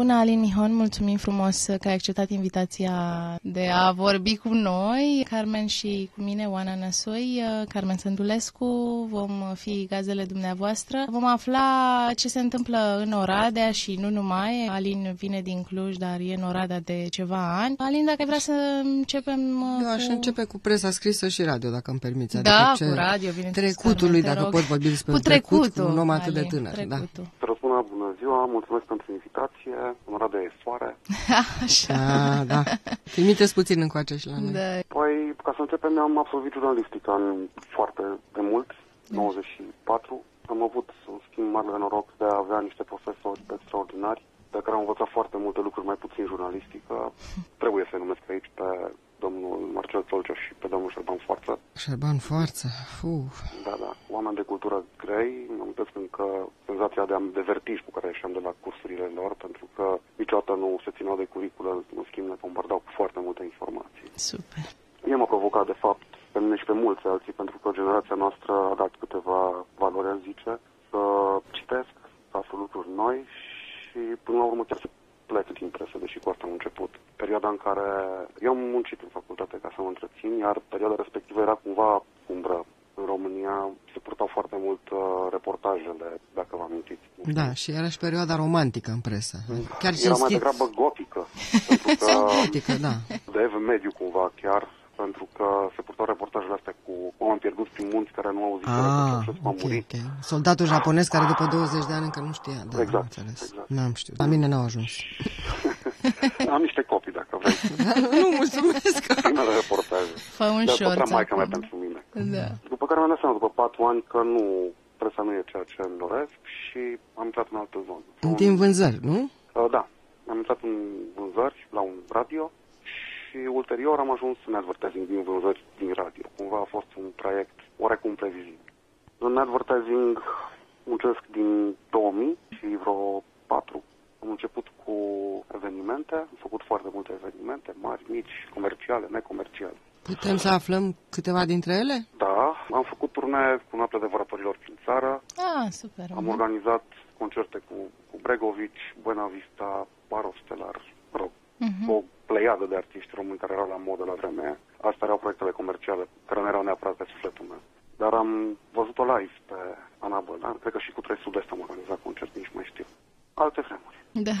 Bună, Alin Mihon, mulțumim frumos că ai acceptat invitația de a vorbi cu noi. Carmen și cu mine, Oana Năsoi, Carmen Sândulescu, vom fi gazele dumneavoastră. Vom afla ce se întâmplă în Oradea și nu numai. Alin vine din Cluj, dar e în Oradea de ceva ani. Alin, dacă ai vrea să începem Eu aș cu... începe cu presa scrisă și radio, dacă îmi permiți. Da, adică cu radio, bine. Trecutului, dacă pot vorbi despre cu un trecut trecutul, cu un om atât de Alin, tânăr. Da. trecutul. Răspună, bună ziua, mulțumesc pentru invitație. În Oradea e soare. Așa. Da, da. Trimiteți puțin încoace și la noi. Da. Păi, ca să începem, am absolvit jurnalistică în foarte de mult, 94. Am avut, în schimb, marele noroc de a avea niște profesori extraordinari de care am învățat foarte multe lucruri, mai puțin jurnalistică. Trebuie să numesc aici pe domnul Marcel Tolcea și pe domnul Șerban Forță. Șerban Forță. Uf. Da, da, oameni de cultură grei. Mă amintesc încă senzația de, de vertij cu care ieșeam de la cursurile lor, pentru că niciodată nu se țineau de curiculă, în schimb ne bombardau cu foarte multe informații. Super. Ei m-a provocat, de fapt, pe mine și pe mulți alții, pentru că generația noastră a dat câteva valori, aș zice, să citesc, să aflu lucruri noi și, până la urmă, chiar să plec din presă, deși cu asta am început. Perioada în care eu am muncit în facultate ca să mă întrețin, iar perioada respectivă era cumva umbră. În România se purtau foarte mult uh, reportajele, dacă vă amintiți. Da, și era și perioada romantică în presă. Chiar Era mai cinstit. degrabă gotică, pentru că Romantică, da. de ev mediu cumva chiar, pentru că se purtau reportajele astea cu oameni pierduți prin munți care nu au auzit Ah, ce a ok, murit. ok. Soldatul japonez care după 20 de ani încă nu știa. Da, Exact, am înțeles. exact. N-am știut. La mine n-au ajuns. Am niște copii, dacă vrei, nu, mulțumesc. de reportaje. Fă un Dar short tot maica mea acum. pentru mine. Da. După care mi-am dat seama, după patru ani, că nu, presa nu e ceea ce îmi doresc și am intrat în altă zonă. În timp vânzări, nu? Uh, Da, am intrat în vânzări la un radio și ulterior am ajuns în advertising din vânzări din radio. Cumva a fost un proiect oarecum previzibil. În advertising muncesc din 2000 și vreo 4. Am început cu evenimente, am făcut foarte multe evenimente, mari, mici, comerciale, necomerciale. Putem să aflăm câteva dintre ele? Da, am făcut turnee cu noaptea devorătorilor prin țară, Ah, super. am organizat concerte cu, cu Bregovici, Buena Vista, Baro Stelar, mă rog, Mhm. o pleiadă de artiști români care erau la modă la vremea aia. Astea erau proiectele comerciale, care nu erau neapărat pe sufletul meu. Dar am văzut-o live pe Ana Bălan, cred că și cu 3 Sud-Est am organizat concert, nici mai știu. Alte vremuri. Da,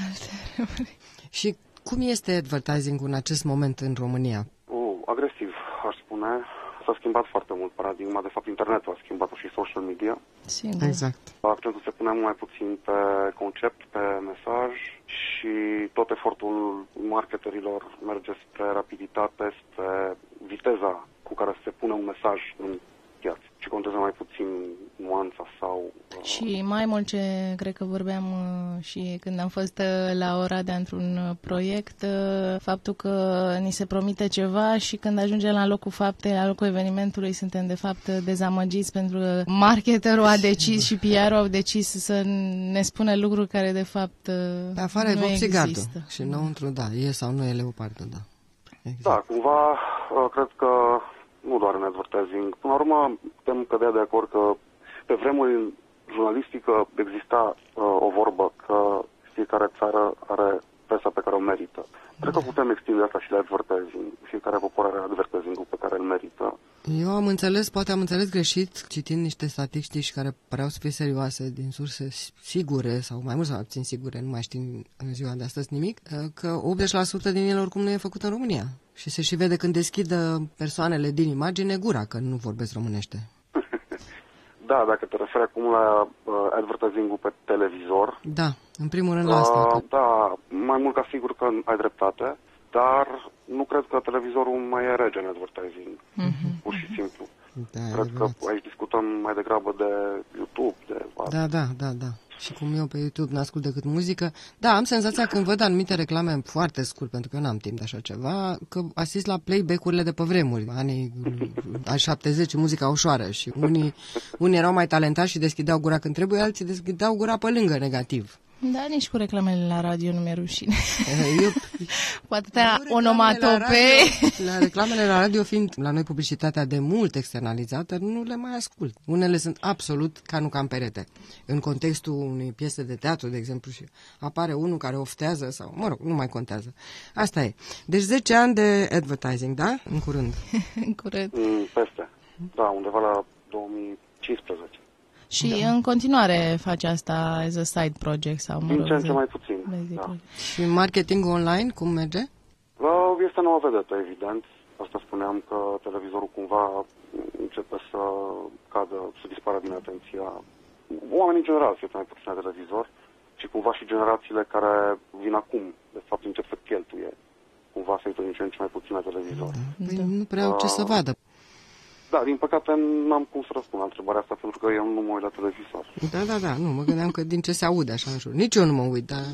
Și cum este advertising în acest moment în România? Uh, agresiv, aș spune. S-a schimbat foarte mult paradigma, de fapt internetul a schimbat-o și social media. sigur. Exact. Accentul se pune mult mai puțin pe concept, pe mesaj și tot efortul marketerilor merge spre rapiditate, spre viteza cu care se pune un mesaj în piață. Și contează mai puțin nuanța sau... uh, Și mai mult ce cred că vorbeam uh, și când am fost uh, la Oradea într-un uh, proiect, uh, faptul că ni se promite ceva și când ajungem la locul faptei, la locul evenimentului, suntem de fapt uh, dezamăgiți pentru că marketerul a decis și PR-ul au decis să ne spună lucruri care de fapt uh, Pe afară e nu vopsigardul există. și înăuntru, da, e sau nu e leopardul, da. Exact. Da, cumva, uh, cred că nu doar în advertising. Până la urmă, putem cădea de acord că pe vremuri în jurnalistică exista uh, o vorbă că fiecare țară are presa pe care o merită. Cred că putem extinde asta și la advertising. Fiecare popor are advertising-ul pe care îl merită. Eu am înțeles, poate am înțeles greșit, citind niște statistici care păreau să fie serioase, din surse sigure, sau mai mult sau puțin sigure, nu mai știu în ziua de astăzi nimic, că 80% din ele oricum nu e făcut în România. Și se și vede când deschid uh, persoanele din imagine gura că nu vorbesc românește. Da, dacă te referi acum la uh, advertising-ul pe televizor, Da, în primul rând la asta. uh, că- da, mai mult ca sigur că ai dreptate, dar nu cred că televizorul mai e rege în advertising, pur și simplu. Da, Cred că adevărat. aici discutăm mai degrabă de YouTube, de Da, da, da, da. Și cum eu pe YouTube n-ascult decât muzică, da, am senzația când văd anumite reclame foarte scurt, pentru că eu n-am timp de așa ceva, că asist la playback-urile de pe vremuri, anii anii 70, muzica ușoară și unii, unii erau mai talentați și deschideau gura când trebuie, alții deschideau gura pe lângă negativ. Da, nici cu reclamele la radio nu mi-e rușine. Eu, Cu atâtea Eu reclamele la onomatopee. radio- La reclamele la radio fiind la noi publicitatea de mult externalizată, nu le mai ascult. Unele sunt absolut ca nu ca în perete. În contextul unei piese de teatru, de exemplu, și apare unul care oftează sau, mă rog, nu mai contează. Asta e. Deci 10 ani de advertising, da? În curând. În curând. Mm, Peste. Da, undeva la 2015. Și în continuare faci asta as a side project sau, mă Din rog, ce în ce zi- mai puțin. vezi Da. project. Și marketing online, cum merge? Uh, Este nouă vedetă, evident. Asta spuneam că televizorul cumva începe să cadă, să dispară din atenția. Oamenii în general se uită mai puțin la televizor și cumva și generațiile care vin acum, de fapt, încep să cheltuie. Cumva se uită din ce în ce mai puțin la televizor. Păi nu prea au ce să vadă. Da, din păcate n-am cum să răspund la întrebarea asta pentru că eu nu mă uit la televizor. Da, da, da, nu, mă gândeam că din ce se aude așa în jur. Nici eu nu mă uit, dar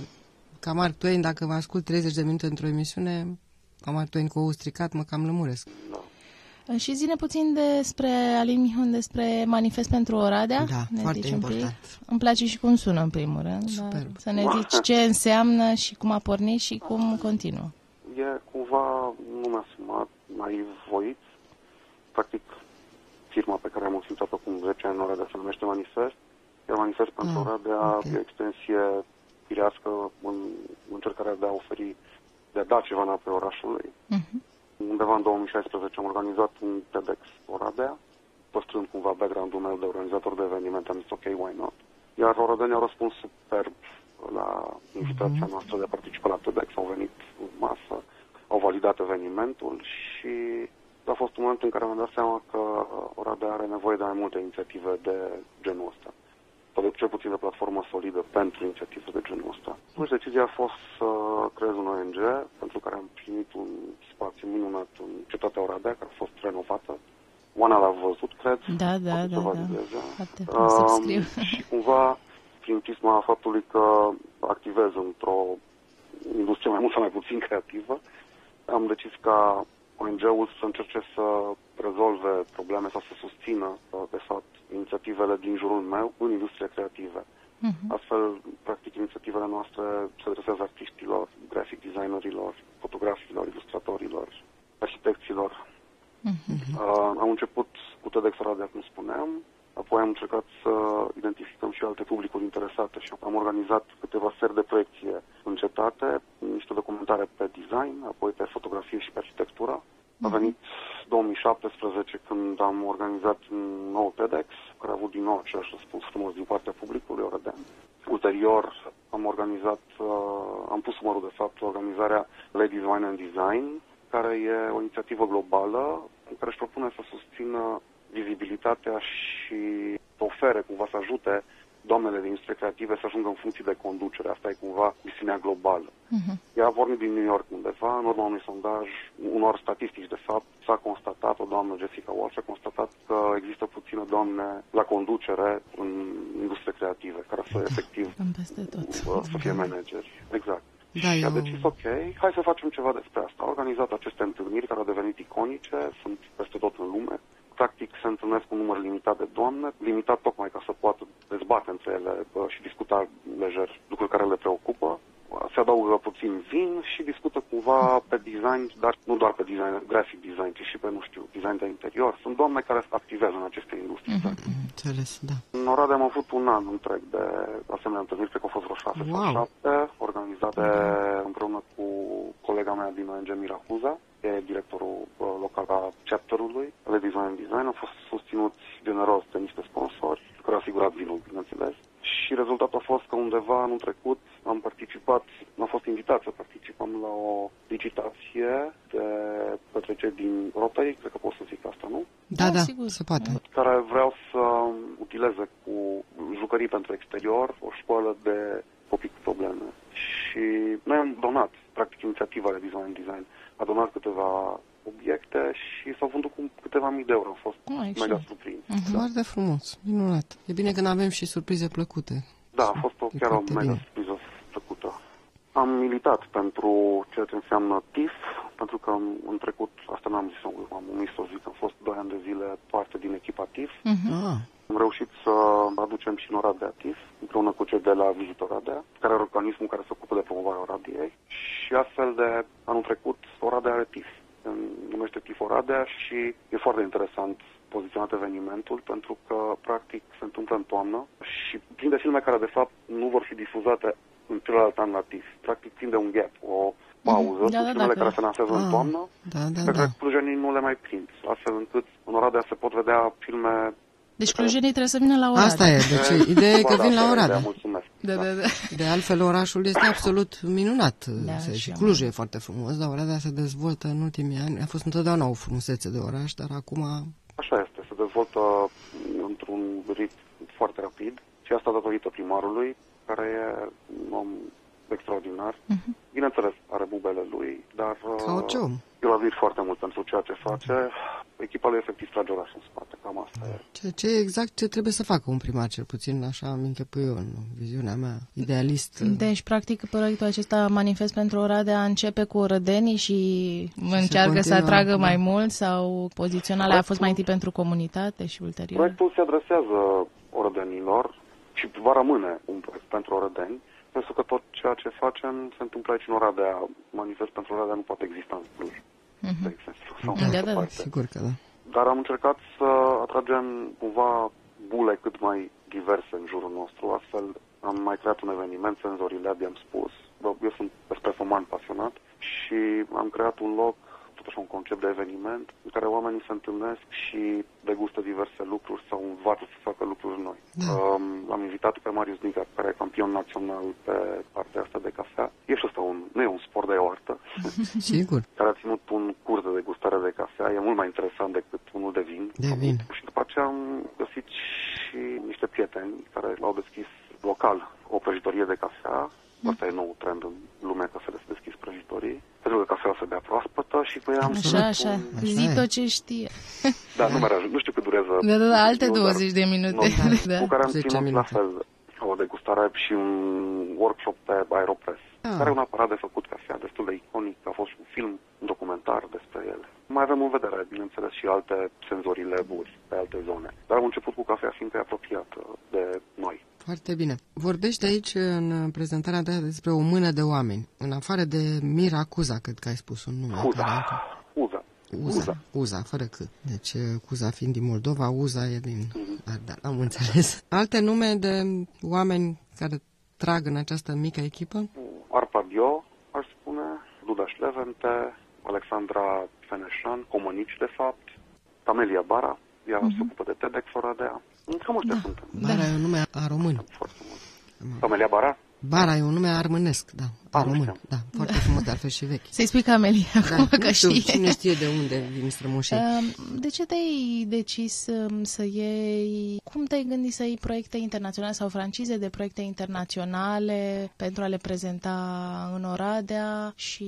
ca Mark Twain, dacă vă ascult 30 de minute într-o emisiune, ca Mark Twain cu ou stricat, mă cam lămuresc. Da. Și zine puțin despre Alin Mihun, despre Manifest pentru Oradea. Da, Ne foarte zici un pic? important. Îmi place și cum sună în primul rând. Dar Superb. să ne zici ce înseamnă și cum a pornit și cum continuă. E cumva, nu mi-a asumat, naiv voit. Practic, firma pe care am înființat-o acum 10 ani în Oradea se numește Manifest. Iar Manifest pentru Ah, Oradea ok. e o extensie firească în încercarea de a oferi, de a da ceva înapoi orașului. Mhm. Undeva în 2016 am organizat un TEDx Oradea, păstrând cumva background-ul meu de organizator de evenimente, am zis ok, why not? Iar oradenii au răspuns superb la invitația noastră de a participa la TEDx, au venit în masă, au validat evenimentul și a fost un moment în care mi-am dat seama că Oradea are nevoie de mai multe inițiative de genul ăsta. Sau de cel puțin de platformă solidă pentru inițiative de genul ăsta. Deci decizia a fost să creez un ONG pentru care am primit un spațiu minunat în cetatea Oradea, care a fost renovată. Oana l-a văzut, cred. Da, da, Poate da, să da. valideze. Foarte frumos să Um, scriu. și cumva, prin prisma faptului că activez într-o industrie mai mult sau mai puțin creativă, am decis ca ONG-ul să încerce să rezolve probleme sau să susțină, uh, de fapt, inițiativele din jurul meu în industrie creative. Mhm. Astfel, practic, inițiativele noastre se adresează artiștilor, graphic designerilor, fotografilor, ilustratorilor, arhitecților. Mhm. Uh, am început cu TEDx Oradea, cum spuneam, apoi am încercat să identificăm și alte publicuri interesate și am organizat câteva seri de proiecție în cetate, niște documentare pe design, apoi pe fotografie și pe arhitectură. A venit 2017 când am organizat un nou TEDx, care a avut din nou același răspuns frumos din partea publicului Oradea. Ulterior am organizat, uh, am pus numărul de fapt organizarea Ladies Wine and Design, care e o inițiativă globală în care își propune să susțină vizibilitatea și să ofere, cumva să ajute doamnele din industrie creative să ajungă în funcții de conducere. Asta e cumva misiunea globală. Mhm. Ea a pornit din New York undeva, în urma unui sondaj, unor statistici de fapt, s-a constatat, o doamnă Jessica Walsh a constatat că există puține doamne la conducere în industrie creative, care să efectiv Cam peste tot. uh, să fie manageri. Exact. Da, și a eu- decis, ok, hai să facem ceva despre asta. A organizat aceste întâlniri care au devenit iconice, sunt peste tot în lume. Practic se întâlnesc un număr limitat de doamne, limitat tocmai ca să poată dezbate între ele bă, și discuta lejer lucruri care le preocupă. Se adaugă puțin vin și discută cumva pe design, dar nu doar pe design, graphic design, ci și pe, nu știu, design de interior. Sunt doamne care activează în aceste industrii. Mhm. Mm-hmm. Înțeles, da. În Oradea am avut un an întreg de asemenea întâlniri, cred că au fost vreo șase Wow. sau șapte, organizate împreună cu colega mea din ONG Miracuza, e directorul uh, local al chapterului de design and design. Au fost susținuți generos de niște sponsori care au asigurat vinul, bineînțeles. Și rezultatul a fost că undeva anul trecut am participat, am fost invitat să participăm la o licitație de către cei din Rotary, cred că pot să zic asta, nu? Da, Da, da, sigur. se poate. care vreau să utileze cu jucării pentru exterior o școală de copii cu probleme. Și noi am donat, practic, inițiativa de design design. A donat câteva obiecte și s-au vândut cu câteva mii de euro. Am fost Ah, mega excelent. surprins. Foarte frumos, minunat. E bine când avem și surprize plăcute. Da, a fost o, E chiar o foarte mega bine. surpriză plăcută. Am militat pentru ceea ce înseamnă TIF, pentru că în trecut, asta n-am zis, am omis să o zic, am fost 2 ani de zile parte din echipa TIF. Mhm. Ah, Am reușit să aducem și în Oradea TIF, împreună cu cei de la Vizit Oradea, care are organismul care se ocupă de promovarea Oradiei. Și astfel de anul trecut Oradea are TIF. Se numește TIF Oradea și e foarte interesant poziționat evenimentul pentru că practic se întâmplă în toamnă și prinde filme care de fapt nu vor fi difuzate în celălalt an la TIF. Practic prinde un gap, o pauză Mhm. Da, cu da, filmele da, care că- se lansează în Ah, toamnă Da, da, pe da. care clujenii nu le mai prind, astfel încât în Oradea se pot vedea filme... Deci clujenii trebuie să vină la Oradea. Asta e, deci ideea e că Ba, vin da, la asta e Oradea. ideea, Mulțumesc. Da, da, da. De altfel, orașul este absolut minunat. Da, Se- și și eu. Clujul e foarte frumos, dar Oradea se dezvoltă în ultimii ani. A fost întotdeauna o frumusețe de oraș, dar acum... Așa este, se dezvoltă într-un ritm foarte rapid și asta datorită primarului, care e un om extraordinar. Bineînțeles, are bubele lui, dar Ca uh, orice om. eu l-admir foarte mult pentru ceea ce face. Echipa lui efectiv trage orașul în spate, cam asta e. Ce, ce e exact ce trebuie să facă un primar, cel puțin așa îmi închepui eu în viziunea mea, idealist. Deci, practic, proiectul acesta Manifest pentru Oradea începe cu rădenii și încearcă să continuă, atragă da. mai mult sau poziționarea a fost mai întâi pentru comunitate și ulterior? Proiectul se adresează orădenilor și va rămâne un proiect pentru orădeni, pentru că tot ceea ce facem se întâmplă aici în Oradea. Manifest pentru Oradea nu poate exista în Cluj, de exemplu. Sau în Da, altă da, da, parte. Sigur că da. Dar am încercat să atragem cumva bule cât mai diverse în jurul nostru, astfel am mai creat un eveniment, Senzorii Lab, i-am spus. Bă, Eu sunt espresoman pasionat și am creat un loc, tot așa un concept de eveniment, în care oamenii se întâlnesc și degustă diverse lucruri sau învață să facă lucruri noi. Da. Um, l-am invitat pe Marius Nica, care e campion național pe partea asta de cafea. E și ăsta un, nu e un sport, dar e o artă Sigur. care a ținut un curs de degustare de cafea. E mult mai interesant decât unul de vin. De vin. Și după aceea am găsit și niște prieteni care l-au deschis local o prăjitorie de cafea. Asta e nou trend în lume că se deschis prăjitorii. Pentru că cafeaua se bea proaspătă și cu ea am Așa, făcut așa. un... Așa Zi e. tot ce știe. Da, nu mai ajung. Nu știu cât durează. Da, da, da, alte Nu, dar- 20 de minute. Nu, Da. cu care am 10 ținut la minute. fel o degustare și un workshop pe Aeropress, Ah. care e un aparat de făcut cafea destul de iconic, a fost și un film, un documentar despre ele. Mai avem în vedere, bineînțeles, și alte senzorile buri pe alte zone. Dar am început cu cafea fiindcă e apropiată de noi. Foarte bine. Vorbește aici în prezentarea ta despre o mână de oameni. În afară de Mira Cuza, cred că ai spus un nume. Uza. care încă- Uza. Uza. Uza, fără că. Deci Cuza fiind din Moldova, Uza e din Mhm. Ardeal. Am înțeles. Alte nume de oameni care trag în această mică echipă? Arpadio, aș spune, Duda Șlevente, Alexandra Feneșan, Comănici, de fapt, Camelia Bara, ea se ocupă de TEDx Oradea. Cam ăștia suntem. Bara e un nume a român. Foarte mult. Camelia Bara? Bara e un nume armânesc, da. A Ah, nu român. știam. Da, foarte frumos, de altfel și vechi. Să-i spui Camelia acum că nu știu, știe. cine știe de unde vin strămoșii. Um, De ce te-ai decis um, să iei, cum te-ai gândit să iei proiecte internaționale sau francize de proiecte internaționale pentru a le prezenta în Oradea și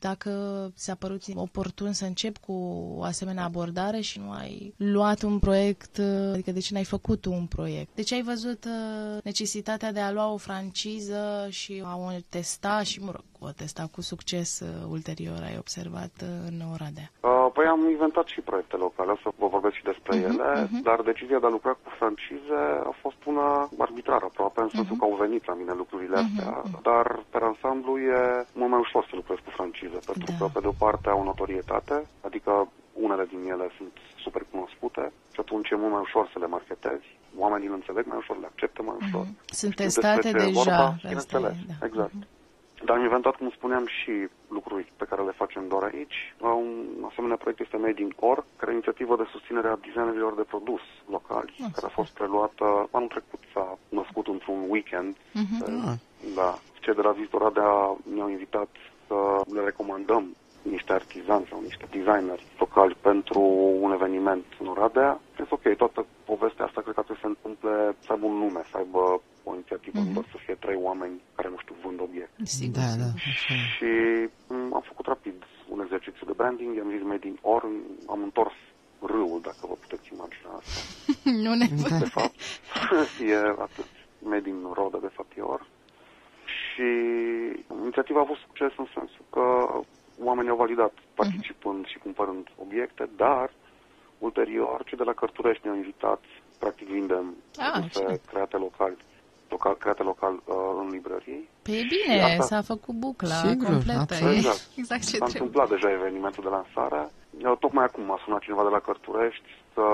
dacă ți-a părut oportun să încep cu o asemenea abordare și nu ai luat un proiect, uh, adică de ce n-ai făcut tu un proiect? De ce ai văzut uh, necesitatea de a lua o franciză și a o testa și, mă rog, o testa cu succes uh, ulterior, ai observat uh, în Oradea? Uh, Păi am inventat și proiecte locale, o să vă vorbesc și despre ele, dar decizia de a lucra cu francize a fost una arbitrară, aproape, în sensul că au venit la mine lucrurile astea, dar pe ansamblu e mult mai ușor să lucrez cu francize, pentru Da. că, pe de o parte, au notorietate, adică unele din ele sunt super cunoscute și atunci e mult mai ușor să le marketezi. Oamenii îl înțeleg mai ușor, le acceptă mai ușor. Sunt Știu testate despre ce e deja. Vorba, pe asta bineînțeles, e, da. exact. Dar am inventat, cum spuneam, și lucruri pe care le facem doar aici. Un asemenea proiect este Made in Core, care e inițiativă de susținere a designerilor de produs locali, Ah, care a fost preluată anul trecut, s-a născut într-un weekend. Mhm. Ah. Da. Cei de la Vizitor Oradea ne-au invitat să le recomandăm niște artizani sau niște designeri locali pentru un eveniment în Oradea. Zis, ok, toată povestea asta cred că trebuie să se întâmple, să aibă un nume, să aibă o inițiativă, nu doar să fie trei oameni care, nu știu, vând obiecte. Sigur. Da, da, așa e. Și mm, am făcut rapid un exercițiu de branding, i-am zis Made in Or, am întors râul, dacă vă puteți imagina asta. nu ne Da. De fapt, e atât Made in Rodă, de fapt e Or. Și inițiativa a avut succes în sensul că oamenii au validat participând și cumpărând obiecte, dar ulterior cei de la Cărturești ne-au invitat practic vindem Ah, produse cine? create local, local create local uh, în librării. Pe e Și bine, asta- s-a făcut bucla Sigur, completă. absolut. E Exact. exact ce S-a trebuie. întâmplat deja evenimentul de lansare. Eu, Tocmai acum m-a sunat cineva de la Cărturești să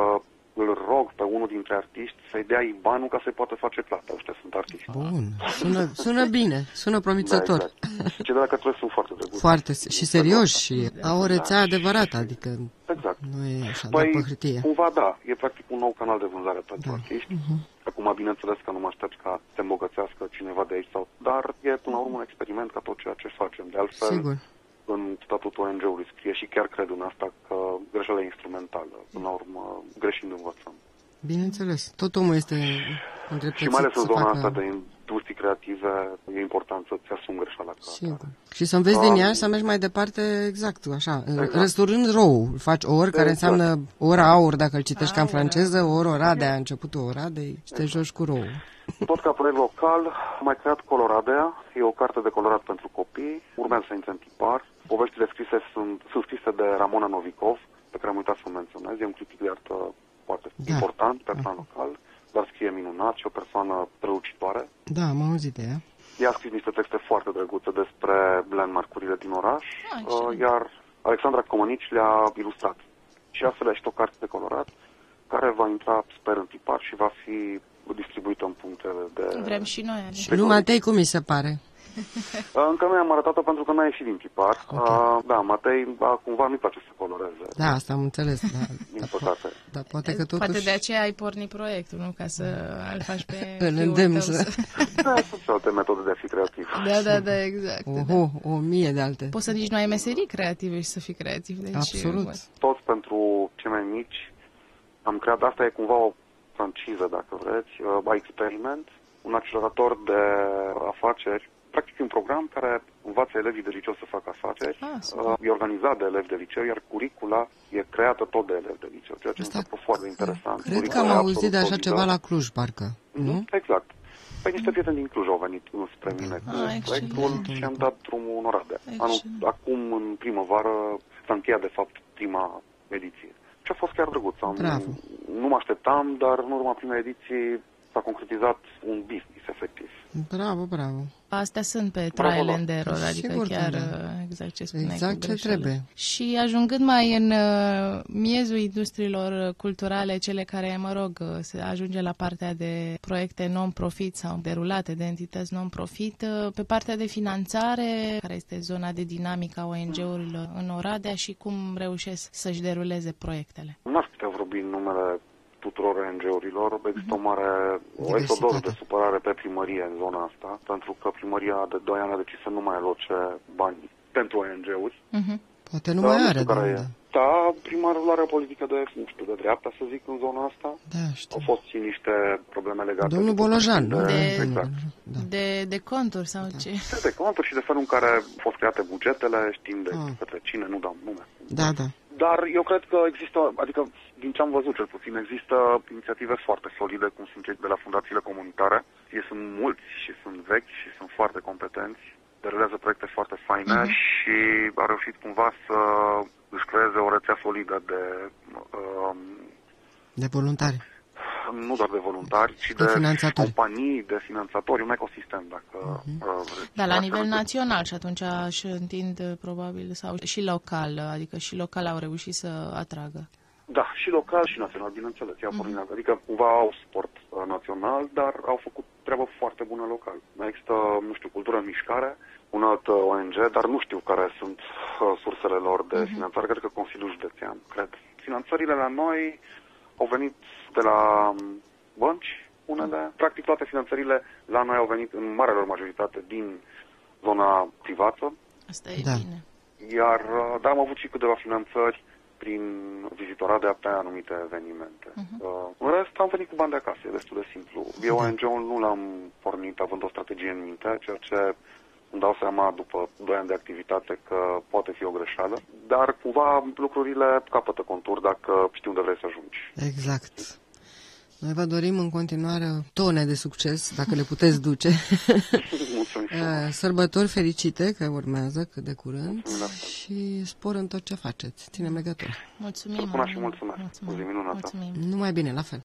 îl rog pe unul dintre artiști să-i dea IBAN-ul ca să-i poată face plata. Ăștia sunt artiști. Bun, sună, sună bine, sună Da, promițător. exact. Cei de la Cărturești sunt foarte drăguți. Foarte și serioși și au o rețea adevărată, adică Exact. nu e așa, doar Păi, pe hârtie. cumva da, e practic un nou canal de vânzare pentru artiști. Mhm. Acum, bineînțeles că nu mă aștept ca să se îmbogățească cineva de aici, sau, dar e până la urmă un experiment ca tot ceea ce facem. De altfel, Sigur. în statutul ONG-ului scrie și chiar cred în asta că greșeala e instrumentală. Până la urmă, greșind învățăm. Bineînțeles, tot omul este Și îndreptățit mai ales în să zona facă... asta de industrii creative, e important să-ți asumi greșeala ca Sigur. atare. Și să înveți din Um, ea și să mergi mai departe exact, așa, Exact. răsturând rou. Faci ori care Exact. înseamnă ora aur, dacă îl citești ca în Aur, franceză, ori Oradea, începutul Oradei și te joci cu rou. Tot ca proiect local, am mai creat Coloradea, e o carte de colorat pentru copii, urmează să intre în tipar. Poveștile scrise sunt, sunt scrise de Ramona Novikov, pe care am uitat să o menționez. E un critic de artă foarte Da. important pe plan local, dar scrie minunat și o persoană strălucitoare. Da, am auzit de ea. Ea a scris niște texte foarte drăguțe despre landmark-urile din oraș, Ah, uh, excelent. iar Alexandra Comănici le-a ilustrat. Și astfel a ieșit o carte de colorat care va intra, sper, în tipar și va fi distribuită în punctele de... Vrem și noi. Adi. Și lui Matei cum mi se pare? Uh, Încă nu i-am arătat-o pentru că n-a ieșit din tipar. Ok. Uh, da, Matei uh, cumva nu-i place să coloreze, Da, asta am înțeles, da. din păcate. Dar poate că Poate totuși... de aceea ai pornit proiectul, nu? Ca să îl faci pe Îl fiul îndemn tău să- Da, sunt și alte metode de a fi creativ. Da, da, da, exact. Da. Oho, o mie de alte. Poți să nici nu ai meserii creative și să fii creativ. Deci, Absolut. bă, Toți pentru cei mai mici am creat, asta e cumva o franciză, dacă vreți, uh, Experiment, un accelerator de afaceri, practic un program care învață elevii de liceu să facă afaceri. Ah, super. Uh, e organizat de elevi de liceu, iar curicula e creată tot de elevi de liceu, ceea ce mi Asta, s-a părut foarte interesant. cred că Curicula am e auzit de absolut așa solidă. ceva la Cluj, parcă. Nu? Mhm, Exact. Păi niște prieteni din Cluj au venit nu spre mine cu Ah, proiectul excelent. și am dat drumul în Oradea. Anul, Excelent. acum, în primăvară, s-a încheiat, de fapt, prima ediție. Și a fost chiar drăguț. Am, Bravo. nu mă așteptam, dar în urma primei ediții s-a concretizat un business, efectiv. Bravo, bravo. Astea sunt pe Bravo, trial da. and error, adică Sigur că chiar da. uh, exact ce spuneai Exact cu ce greșeala. trebuie. Și ajungând mai în uh, miezul industriilor culturale, cele care, mă rog, uh, se ajunge la partea de proiecte non-profit sau derulate de entități non-profit, uh, pe partea de finanțare, care este zona de dinamică a ONG-urilor în Oradea și cum reușesc să-și deruleze proiectele. Nu aș putea vorbi în numele tuturor ONG-urilor. Există o mare, o este o doză Diversitate. de supărare pe primărie în zona asta, pentru că primăria de 2 ani a decis să nu mai aloce bani pentru ONG-uri. Uh-huh. Poate nu Da, mai nu are știu de care unde. e. Da, primarul are o politică de, nu știu, de dreapta, să zic, în zona asta. Da, Au știu. fost și niște probleme legate... Domnul după Bolojan, puțin nu? de, De- Exact. Da. De, de conturi sau ce? De conturi și de felul în care au fost create bugetele, știm de Ah. către cine, nu dau nume. Da, da. Dar eu cred că există, adică din ce am văzut cel puțin, există inițiative foarte solide, cum sunt cei de la fundațiile comunitare. Ei sunt mulți și sunt vechi și sunt foarte competenți, derulează proiecte foarte faine Mhm. și a reușit cumva să își creeze o rețea solidă de, um, De voluntari. Nu doar de voluntari, ci De de, finanțatori. Mhm. companii, de finanțatori, un ecosistem, dacă uh, vreți. Da, la Dacă nivel nu- național și atunci își întind uh, probabil, sau și local, adică și local au reușit să atragă. Da, și local și național, bineînțeles. Ea mm Adică cumva au sport uh, național, dar au făcut treabă foarte bună local. Există, nu știu, cultură în mișcare, un alt uh, ONG, dar nu știu care sunt uh, sursele lor de finanțare. Cred că Consiliul Județean, cred. Finanțările la noi au venit de la um, bănci, unele. Practic toate finanțările la noi au venit în marelor majoritate din zona privată. Asta e Da. bine. Iar, uh, da, am avut și câteva finanțări prin vizitoradea pe anumite evenimente. Uh, în rest, am venit cu bani de acasă, e destul de simplu. Eu ONG-ul nu l-am pornit având o strategie în minte, ceea ce îmi dau seama după 2 ani de activitate că poate fi o greșeală, dar cumva lucrurile capătă contur dacă știi unde vrei să ajungi. Exact. Noi vă dorim în continuare tone de succes, dacă le puteți duce. Mulțumim și Eh, Sărbători fericite, că urmează cât de curând, Mulțumesc. și spor în tot ce faceți. Ținem legătura. Mulțumim. Să spună și Alin. mulțumesc. O zi minunată. Mulțumim. Numai bine, la fel.